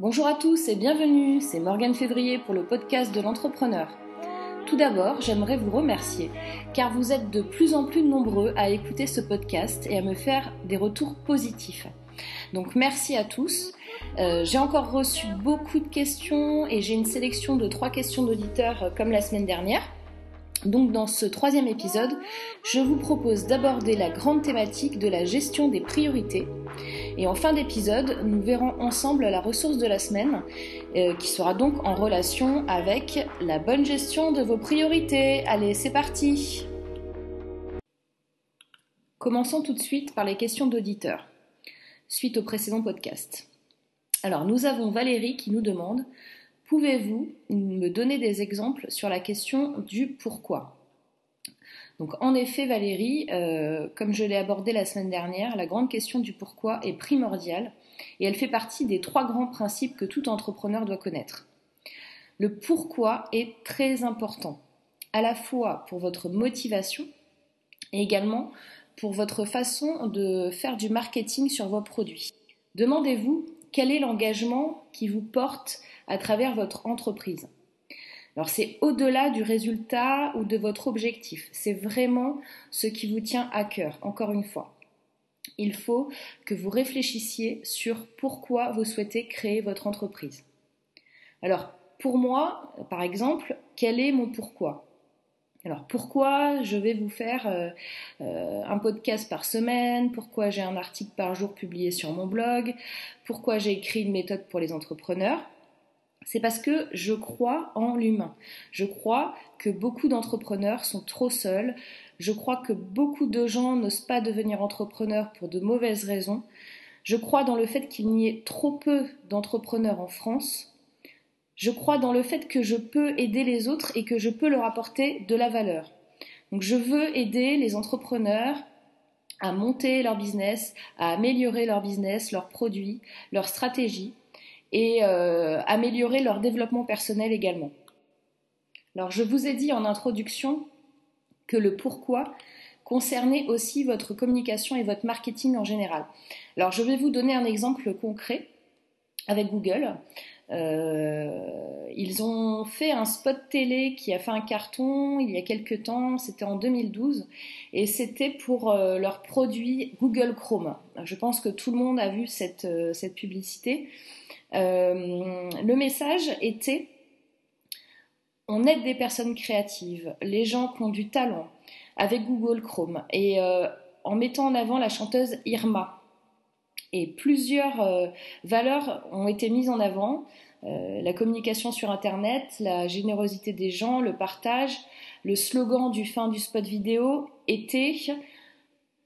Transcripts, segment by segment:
Bonjour à tous et bienvenue, c'est Morgane Février pour le podcast de l'entrepreneur. Tout d'abord, j'aimerais vous remercier car vous êtes de plus en plus nombreux à écouter ce podcast et à me faire des retours positifs. Donc merci à tous. Euh, j'ai encore reçu beaucoup de questions et j'ai une sélection de trois questions d'auditeurs euh, comme la semaine dernière. Donc dans ce troisième épisode, je vous propose d'aborder la grande thématique de la gestion des priorités. Et en fin d'épisode, nous verrons ensemble la ressource de la semaine, euh, qui sera donc en relation avec la bonne gestion de vos priorités. Allez, c'est parti Commençons tout de suite par les questions d'auditeurs, suite au précédent podcast. Alors, nous avons Valérie qui nous demande Pouvez-vous me donner des exemples sur la question du pourquoi? Donc en effet Valérie, euh, comme je l'ai abordé la semaine dernière, la grande question du pourquoi est primordiale et elle fait partie des trois grands principes que tout entrepreneur doit connaître. Le pourquoi est très important, à la fois pour votre motivation et également pour votre façon de faire du marketing sur vos produits. Demandez-vous quel est l'engagement qui vous porte à travers votre entreprise. Alors c'est au-delà du résultat ou de votre objectif, c'est vraiment ce qui vous tient à cœur, encore une fois. Il faut que vous réfléchissiez sur pourquoi vous souhaitez créer votre entreprise. Alors pour moi, par exemple, quel est mon pourquoi? Alors pourquoi je vais vous faire euh, euh, un podcast par semaine? Pourquoi j'ai un article par jour publié sur mon blog? Pourquoi j'ai écrit une méthode pour les entrepreneurs? C'est parce que je crois en l'humain. Je crois que beaucoup d'entrepreneurs sont trop seuls. Je crois que beaucoup de gens n'osent pas devenir entrepreneurs pour de mauvaises raisons. Je crois dans le fait qu'il n'y ait trop peu d'entrepreneurs en France. Je crois dans le fait que je peux aider les autres et que je peux leur apporter de la valeur. Donc je veux aider les entrepreneurs à monter leur business, à améliorer leur business, leurs produits, leurs stratégies et euh, améliorer leur développement personnel également. Alors je vous ai dit en introduction que le pourquoi concernait aussi votre communication et votre marketing en général. Alors je vais vous donner un exemple concret avec Google. Euh, ils ont fait un spot télé qui a fait un carton il y a quelques temps, c'était en 2012, et c'était pour euh, leur produit Google Chrome. Je pense que tout le monde a vu cette, cette publicité. Euh, le message était on aide des personnes créatives, les gens qui ont du talent, avec Google Chrome, et euh, en mettant en avant la chanteuse Irma. Et plusieurs euh, valeurs ont été mises en avant. la communication sur Internet, la générosité des gens, le partage, le slogan du fin du spot vidéo était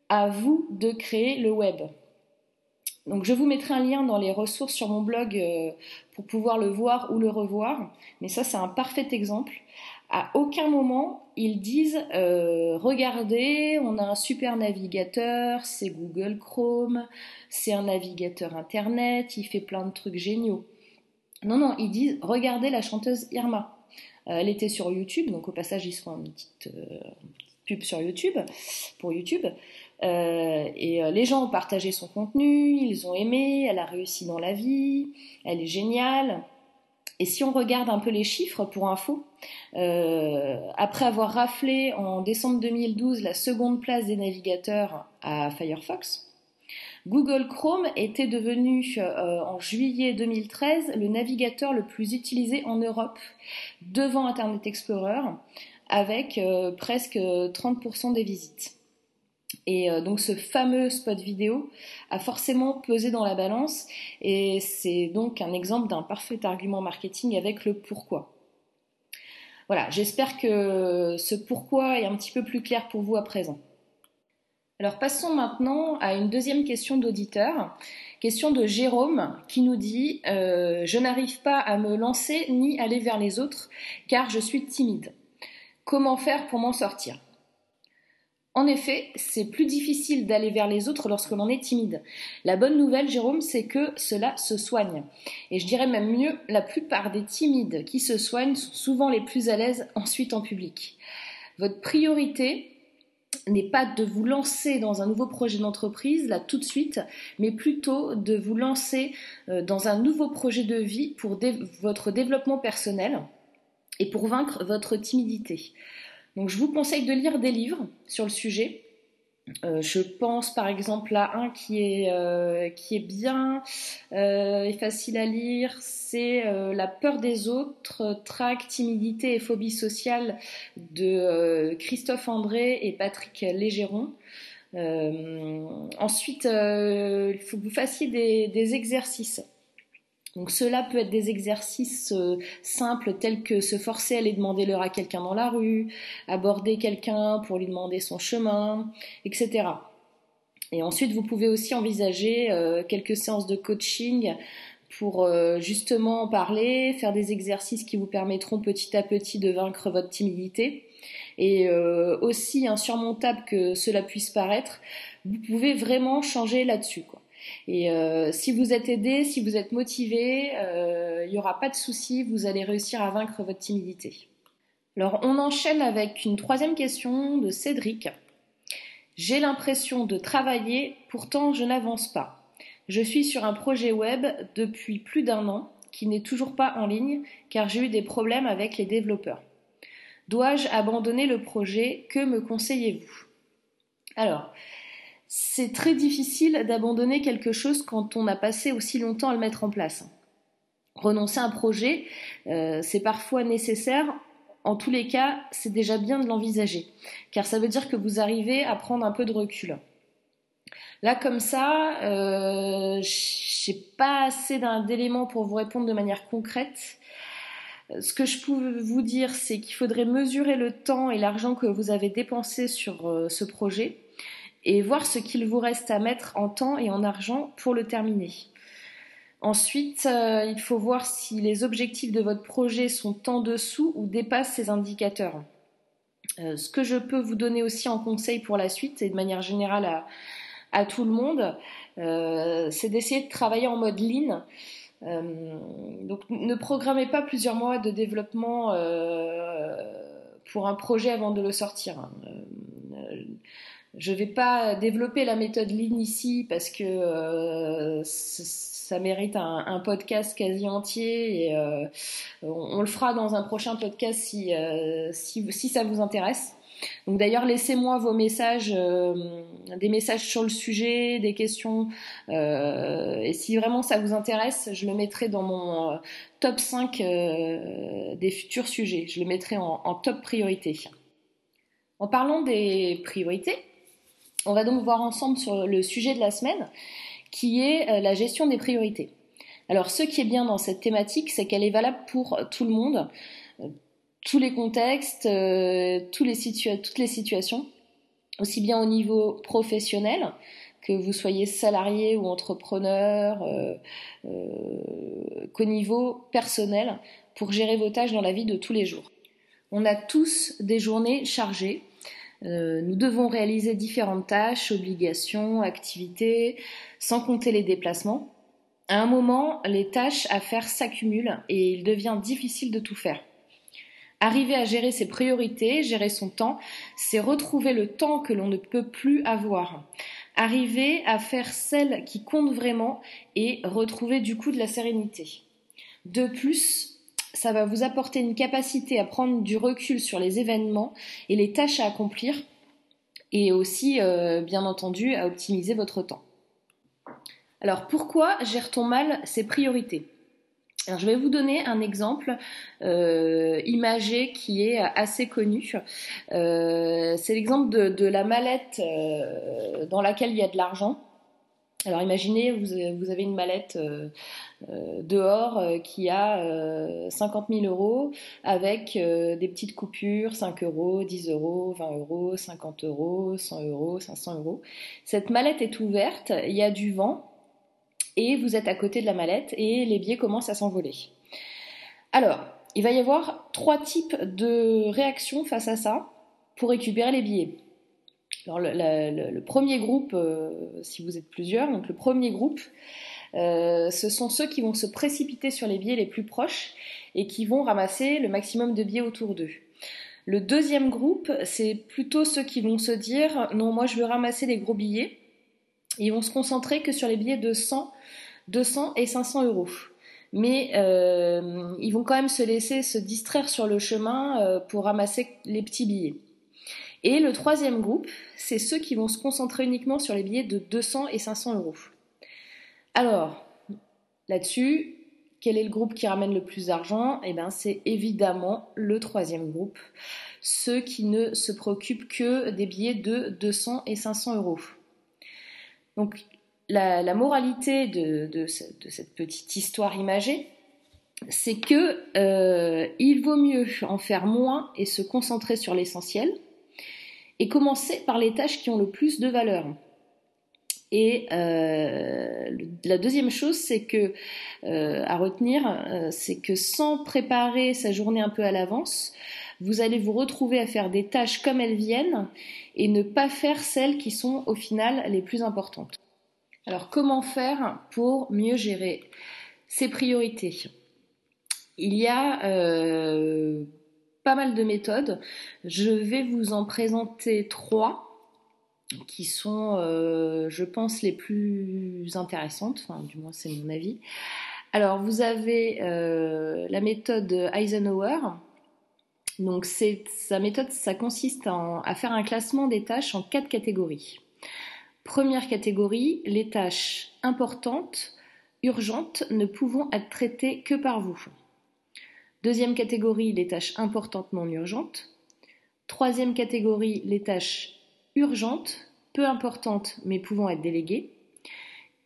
à vous de créer le web. Donc je vous mettrai un lien dans les ressources sur mon blog euh, pour pouvoir le voir ou le revoir. Mais ça, c'est un parfait exemple. À aucun moment, ils disent euh, regardez, on a un super navigateur, c'est Google Chrome, c'est un navigateur internet, il fait plein de trucs géniaux. Non, non, ils disent regardez la chanteuse Irma. Euh, elle était sur YouTube, donc au passage, ils font une petite pub sur YouTube, pour YouTube. Euh, et euh, les gens ont partagé son contenu, ils ont aimé, elle a réussi dans la vie, elle est géniale. Et si on regarde un peu les chiffres pour info, euh, après avoir raflé en décembre 2012 la seconde place des navigateurs à Firefox, Google Chrome était devenu en juillet 2013 le navigateur le plus utilisé en Europe devant Internet Explorer avec presque 30% des visites. Et euh, donc ce fameux spot vidéo a forcément pesé dans la balance et c'est donc un exemple d'un parfait argument marketing avec le pourquoi. Voilà, j'espère que ce pourquoi est un petit peu plus clair pour vous à présent. Alors passons maintenant à une deuxième question d'auditeur, question de Jérôme qui nous dit euh, Je n'arrive pas à me lancer ni aller vers les autres car je suis timide. Comment faire pour m'en sortir? En effet, c'est plus difficile d'aller vers les autres lorsque l'on est timide. La bonne nouvelle, Jérôme, c'est que cela se soigne. Et je dirais même mieux, la plupart des timides qui se soignent sont souvent les plus à l'aise ensuite en public. Votre priorité n'est pas de vous lancer dans un nouveau projet d'entreprise là tout de suite, mais plutôt de vous lancer euh, dans un nouveau projet de vie pour votre développement personnel et pour vaincre votre timidité. Donc je vous conseille de lire des livres sur le sujet. Euh, je pense par exemple à un qui est, euh, bien et facile à lire, c'est La peur des autres, trac, timidité et phobie sociale de Christophe André et Patrick Légéron. ensuite, il faut que vous fassiez des exercices. Donc cela peut être des exercices euh, simples tels que se forcer à aller demander l'heure à quelqu'un dans la rue, aborder quelqu'un pour lui demander son chemin, etc. Et ensuite, vous pouvez aussi envisager euh, quelques séances de coaching pour euh, justement parler, faire des exercices qui vous permettront petit à petit de vaincre votre timidité. Et aussi insurmontable que cela puisse paraître, vous pouvez vraiment changer là-dessus. Et euh, si vous êtes aidé, si vous êtes motivé, euh, il n'y aura pas de souci, vous allez réussir à vaincre votre timidité. Alors on enchaîne avec une troisième question de Cédric. J'ai l'impression de travailler, pourtant je n'avance pas. Je suis sur un projet web depuis plus d'un an qui n'est toujours pas en ligne car j'ai eu des problèmes avec les développeurs. Dois-je abandonner le projet? Que me conseillez-vous? Alors, c'est très difficile d'abandonner quelque chose quand on a passé aussi longtemps à le mettre en place. Renoncer à un projet, euh, c'est parfois nécessaire. En tous les cas, c'est déjà bien de l'envisager, car ça veut dire que vous arrivez à prendre un peu de recul. Là, comme ça, euh, j'ai pas assez d'éléments pour vous répondre de manière concrète. Ce que je peux vous dire, c'est qu'il faudrait mesurer le temps et l'argent que vous avez dépensé sur euh, ce projet et voir ce qu'il vous reste à mettre en temps et en argent pour le terminer. Ensuite, euh, il faut voir si les objectifs de votre projet sont en dessous ou dépassent ces indicateurs. Euh, ce que je peux vous donner aussi en conseil pour la suite et de manière générale à, tout le monde, euh, c'est d'essayer de travailler en mode lean. donc ne programmez pas plusieurs mois de développement pour un projet avant de le sortir. Je ne vais pas développer la méthode Lean ici parce que euh, ça mérite un, podcast quasi entier et euh, on, le fera dans un prochain podcast si, euh, si, si, ça vous intéresse. Donc d'ailleurs, laissez-moi vos messages, des messages sur le sujet, des questions. et si vraiment ça vous intéresse, je le mettrai dans mon top 5 des futurs sujets. Je le mettrai en top priorité. En parlant des priorités, on va donc voir ensemble sur le sujet de la semaine, qui est euh, la gestion des priorités. Alors ce qui est bien dans cette thématique, c'est qu'elle est valable pour tout le monde, euh, tous les contextes, euh, toutes les situations, aussi bien au niveau professionnel, que vous soyez salarié ou entrepreneur, qu'au niveau personnel, pour gérer vos tâches dans la vie de tous les jours. On a tous des journées chargées, euh, nous devons réaliser différentes tâches, obligations, activités, sans compter les déplacements. À un moment, les tâches à faire s'accumulent et il devient difficile de tout faire. Arriver à gérer ses priorités, gérer son temps, c'est retrouver le temps que l'on ne peut plus avoir. Arriver à faire celle qui compte vraiment et retrouver du coup de la sérénité. De plus, ça va vous apporter une capacité à prendre du recul sur les événements et les tâches à accomplir et aussi, euh, bien entendu, à optimiser votre temps. Alors pourquoi gère-t-on mal ses priorités? Alors, je vais vous donner un exemple euh, imagé qui est assez connu. Euh, c'est l'exemple de, de, la mallette dans laquelle il y a de l'argent. Alors imaginez, vous, avez une mallette euh, euh, dehors euh, qui a 50 000 euros avec des petites coupures, 5 euros, 10 euros, 20 euros, 50 euros, 100 euros, 500 euros. Cette mallette est ouverte, il y a du vent et vous êtes à côté de la mallette et les billets commencent à s'envoler. Alors, il va y avoir trois types de réactions face à ça pour récupérer les billets. Le, premier groupe, euh, si vous êtes plusieurs, donc le premier groupe, euh, ce sont ceux qui vont se précipiter sur les billets les plus proches et qui vont ramasser le maximum de billets autour d'eux. Le deuxième groupe, c'est plutôt ceux qui vont se dire non, moi je veux ramasser les gros billets. Ils vont se concentrer que sur les billets de 100, 200 et 500 euros. Mais euh, ils vont quand même se laisser se distraire sur le chemin pour ramasser les petits billets. Et le troisième groupe, c'est ceux qui vont se concentrer uniquement sur les billets de 200 et 500 euros. Alors, là-dessus, quel est le groupe qui ramène le plus d'argent? Eh bien, c'est évidemment le troisième groupe, ceux qui ne se préoccupent que des billets de 200 et 500 euros. Donc, la, moralité de, cette petite histoire imagée, c'est que euh, il vaut mieux en faire moins et se concentrer sur l'essentiel, et commencer par les tâches qui ont le plus de valeur. Et euh, la deuxième chose, c'est que euh, à retenir, euh, c'est que sans préparer sa journée un peu à l'avance, vous allez vous retrouver à faire des tâches comme elles viennent et ne pas faire celles qui sont au final les plus importantes. Alors comment faire pour mieux gérer ses priorités? Il y a pas mal de méthodes. Je vais vous en présenter trois qui sont, euh, je pense, les plus intéressantes, enfin, du moins c'est mon avis. Alors, vous avez euh, la méthode Eisenhower. Donc, sa méthode, ça consiste à faire un classement des tâches en quatre catégories. Première catégorie, les tâches importantes, urgentes, ne pouvant être traitées que par vous. Deuxième catégorie, les tâches importantes non urgentes. Troisième catégorie, les tâches urgentes, peu importantes mais pouvant être déléguées.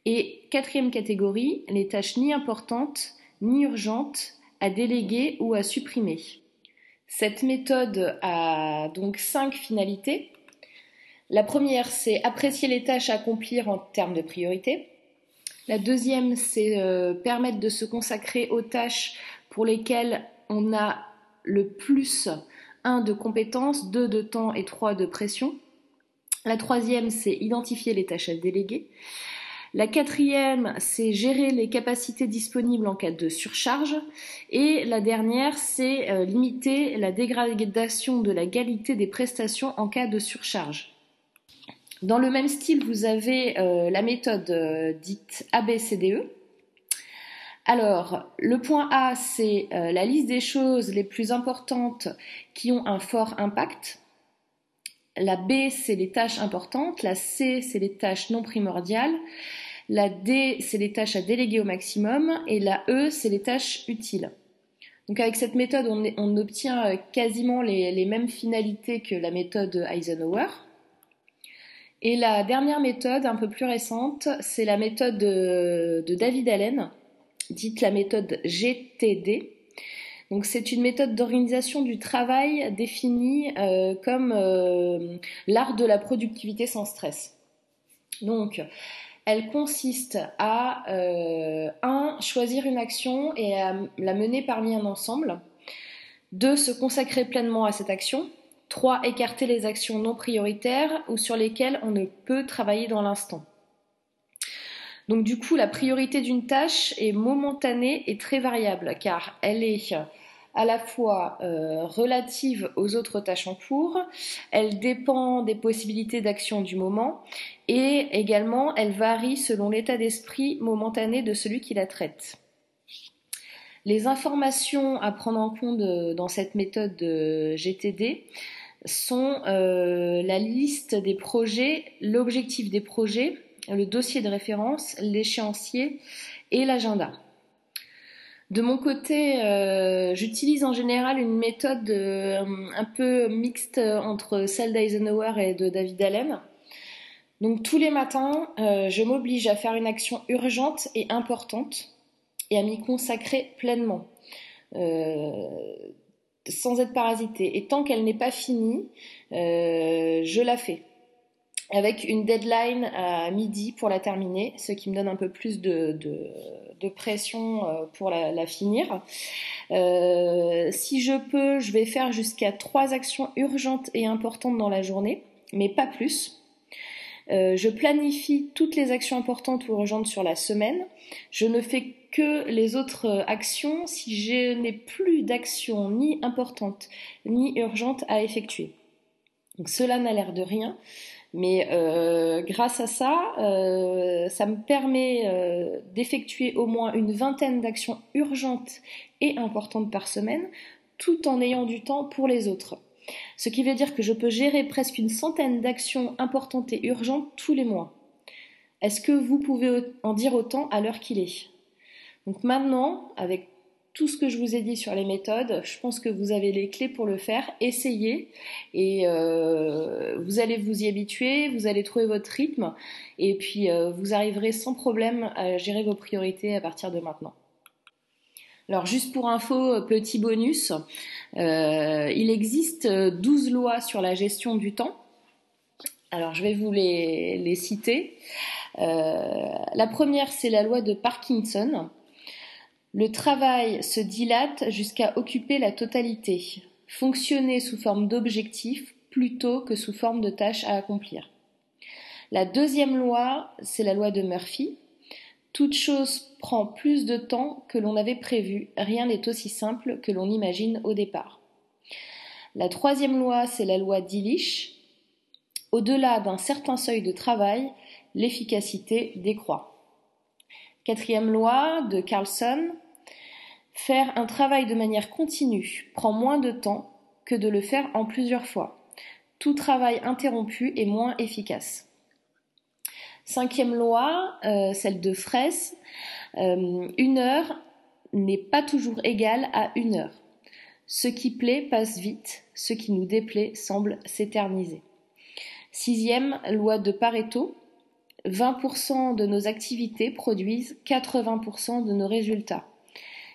Et quatrième catégorie, les tâches ni importantes ni urgentes à déléguer ou à supprimer. Cette méthode a donc cinq finalités. La première, c'est apprécier les tâches à accomplir en termes de priorité. La deuxième, c'est euh, permettre de se consacrer aux tâches pour lesquelles on a le plus 1 de compétences, 2 de temps et 3 de pression. La troisième, c'est identifier les tâches à déléguer. La quatrième, c'est gérer les capacités disponibles en cas de surcharge. Et la dernière, c'est euh, limiter la dégradation de la qualité des prestations en cas de surcharge. Dans le même style, vous avez euh, la méthode euh, dite ABCDE. Alors, le point A, c'est la liste des choses les plus importantes qui ont un fort impact. La B, c'est les tâches importantes. La C, c'est les tâches non primordiales. La D, c'est les tâches à déléguer au maximum. Et la E, c'est les tâches utiles. Donc avec cette méthode, on, obtient euh, quasiment les, mêmes finalités que la méthode Eisenhower. Et la dernière méthode, un peu plus récente, c'est la méthode de David Allen, dite la méthode GTD. C'est une méthode d'organisation du travail définie euh, comme euh, l'art de la productivité sans stress. Donc elle consiste à euh, un choisir une action et à la mener parmi un ensemble. 2. Se consacrer pleinement à cette action. 3. Écarter les actions non prioritaires ou sur lesquelles on ne peut travailler dans l'instant. Donc du coup, la priorité d'une tâche est momentanée et très variable car elle est à la fois euh, relative aux autres tâches en cours, elle dépend des possibilités d'action du moment et également elle varie selon l'état d'esprit momentané de celui qui la traite. Les informations à prendre en compte euh, dans cette méthode de GTD sont euh, la liste des projets, l'objectif des projets, le dossier de référence, l'échéancier et l'agenda. De mon côté, euh, j'utilise en général une méthode euh, un peu mixte entre celle d'Eisenhower et de David Allen. Donc tous les matins, euh, je m'oblige à faire une action urgente et importante et à m'y consacrer pleinement, sans être parasité. Et tant qu'elle n'est pas finie, je la fais avec une deadline à midi pour la terminer, ce qui me donne un peu plus de, pression euh, pour la, finir. Euh, si je peux, je vais faire jusqu'à trois actions urgentes et importantes dans la journée, mais pas plus. Euh, je planifie toutes les actions importantes ou urgentes sur la semaine. Je ne fais que les autres actions si je n'ai plus d'actions ni importantes ni urgentes à effectuer. Donc cela n'a l'air de rien, mais euh, grâce à ça, euh, ça me permet euh, d'effectuer au moins une vingtaine d'actions urgentes et importantes par semaine, tout en ayant du temps pour les autres. Ce qui veut dire que je peux gérer presque une centaine d'actions importantes et urgentes tous les mois. Est-ce que vous pouvez en dire autant à l'heure qu'il est? Donc maintenant, avec tout ce que je vous ai dit sur les méthodes, je pense que vous avez les clés pour le faire. Essayez et euh, vous allez vous y habituer, vous allez trouver votre rythme et puis euh, vous arriverez sans problème à gérer vos priorités à partir de maintenant. Alors juste pour info, petit bonus, euh, il existe 12 lois sur la gestion du temps. Alors je vais vous les, les citer. la première, c'est la loi de Parkinson. Le travail se dilate jusqu'à occuper la totalité, fonctionner sous forme d'objectifs plutôt que sous forme de tâches à accomplir. La deuxième loi, c'est la loi de Murphy. Toute chose prend plus de temps que l'on avait prévu, rien n'est aussi simple que l'on imagine au départ. La troisième loi, c'est la loi d'Illich. Au-delà d'un certain seuil de travail, l'efficacité décroît. Quatrième loi de Carlson, faire un travail de manière continue prend moins de temps que de le faire en plusieurs fois. Tout travail interrompu est moins efficace. Cinquième loi, euh, celle de Fraisse, euh, une heure n'est pas toujours égale à une heure. Ce qui plaît passe vite, ce qui nous déplaît semble s'éterniser. Sixième loi de Pareto, 20% de nos activités produisent 80% de nos résultats.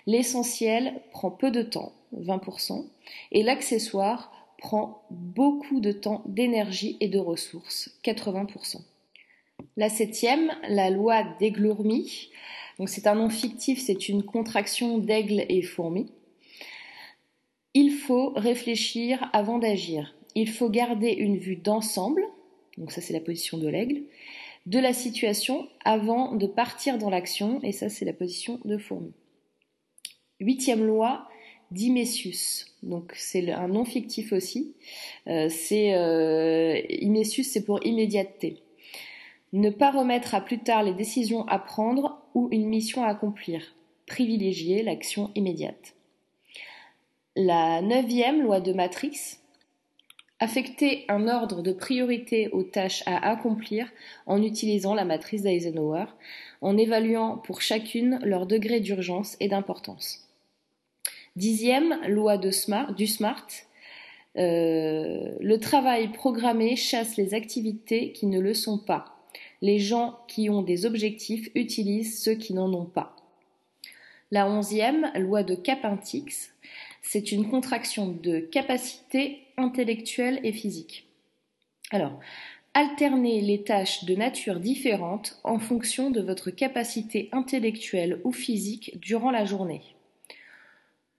L'essentiel prend peu de temps, 20%, et l'accessoire prend beaucoup de temps, d'énergie et de ressources, 80%. La septième, la loi d'Eglourmi. Donc c'est un nom fictif, c'est une contraction d'aigle et fourmi. Il faut réfléchir avant d'agir. Il faut garder une vue d'ensemble, donc ça c'est la position de l'aigle, de la situation avant de partir dans l'action, et ça c'est la position de fourmi. Huitième loi, d'Imessius. Donc c'est un nom fictif aussi. Euh, c'est euh, c'est pour immédiateté. Ne pas remettre à plus tard les décisions à prendre ou une mission à accomplir. Privilégier l'action immédiate. La neuvième loi de Matrix, Affecter un ordre de priorité aux tâches à accomplir en utilisant la matrice d'Eisenhower, en évaluant pour chacune leur degré d'urgence et d'importance. Dixième loi du SMART. Euh, le travail programmé chasse les activités qui ne le sont pas. Les gens qui ont des objectifs utilisent ceux qui n'en ont pas. La onzième loi de Capintix c'est une contraction de capacité intellectuelle et physique. Alors, alternez les tâches de nature différente en fonction de votre capacité intellectuelle ou physique durant la journée.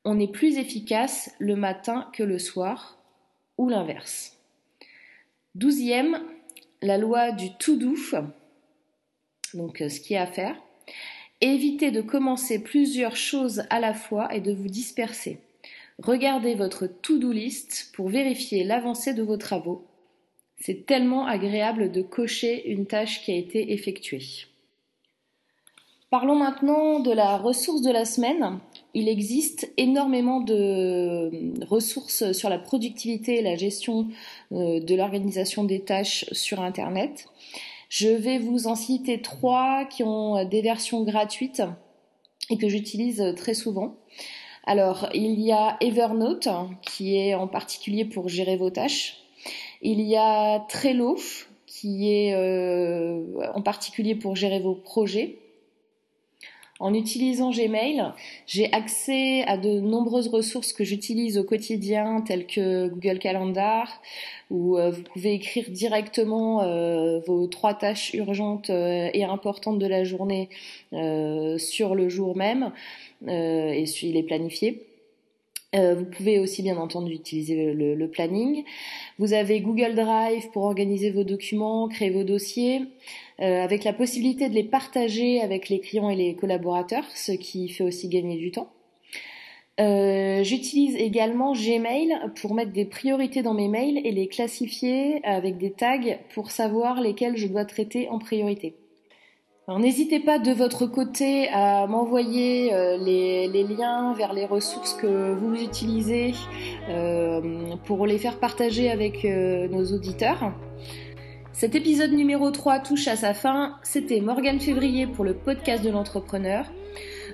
On est plus efficace le matin que le soir, ou l'inverse. Douzième, la loi du tout doux, donc euh, ce qui est à faire. Évitez de commencer plusieurs choses à la fois et de vous disperser. Regardez votre to-do list pour vérifier l'avancée de vos travaux. C'est tellement agréable de cocher une tâche qui a été effectuée. Parlons maintenant de la ressource de la semaine. Il existe énormément de ressources sur la productivité et la gestion euh, de l'organisation des tâches sur Internet. Je vais vous en citer trois qui ont des versions gratuites et que j'utilise très souvent. Alors, il y a Evernote, qui est en particulier pour gérer vos tâches. Il y a Trello, qui est euh, en particulier pour gérer vos projets. En utilisant Gmail, j'ai accès à de nombreuses ressources que j'utilise au quotidien, telles que Google Calendar, où euh, vous pouvez écrire directement euh, vos trois tâches urgentes et importantes de la journée sur le jour même. Euh, et il est planifié. Euh, vous pouvez aussi bien entendu utiliser le, planning. Vous avez Google Drive pour organiser vos documents, créer vos dossiers, euh, avec la possibilité de les partager avec les clients et les collaborateurs, ce qui fait aussi gagner du temps. Euh, j'utilise également Gmail pour mettre des priorités dans mes mails et les classifier avec des tags pour savoir lesquels je dois traiter en priorité. N'hésitez pas de votre côté à m'envoyer euh, les, liens vers les ressources que vous utilisez euh, pour les faire partager avec euh, nos auditeurs. Cet épisode numéro 3 touche à sa fin. C'était Morgane Février pour le podcast de l'entrepreneur.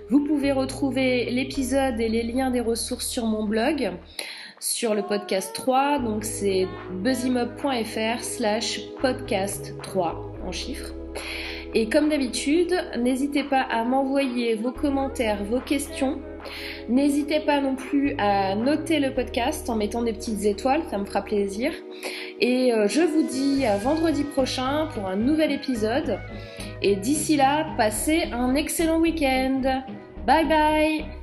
Vous pouvez retrouver l'épisode et les liens des ressources sur mon blog sur le podcast 3, donc c'est buzzimob.fr slash podcast 3 en chiffres. Et comme d'habitude, n'hésitez pas à m'envoyer vos commentaires, vos questions. N'hésitez pas non plus à noter le podcast en mettant des petites étoiles, ça me fera plaisir. Et euh, je vous dis à vendredi prochain pour un nouvel épisode. Et d'ici là, passez un excellent week-end. Bye bye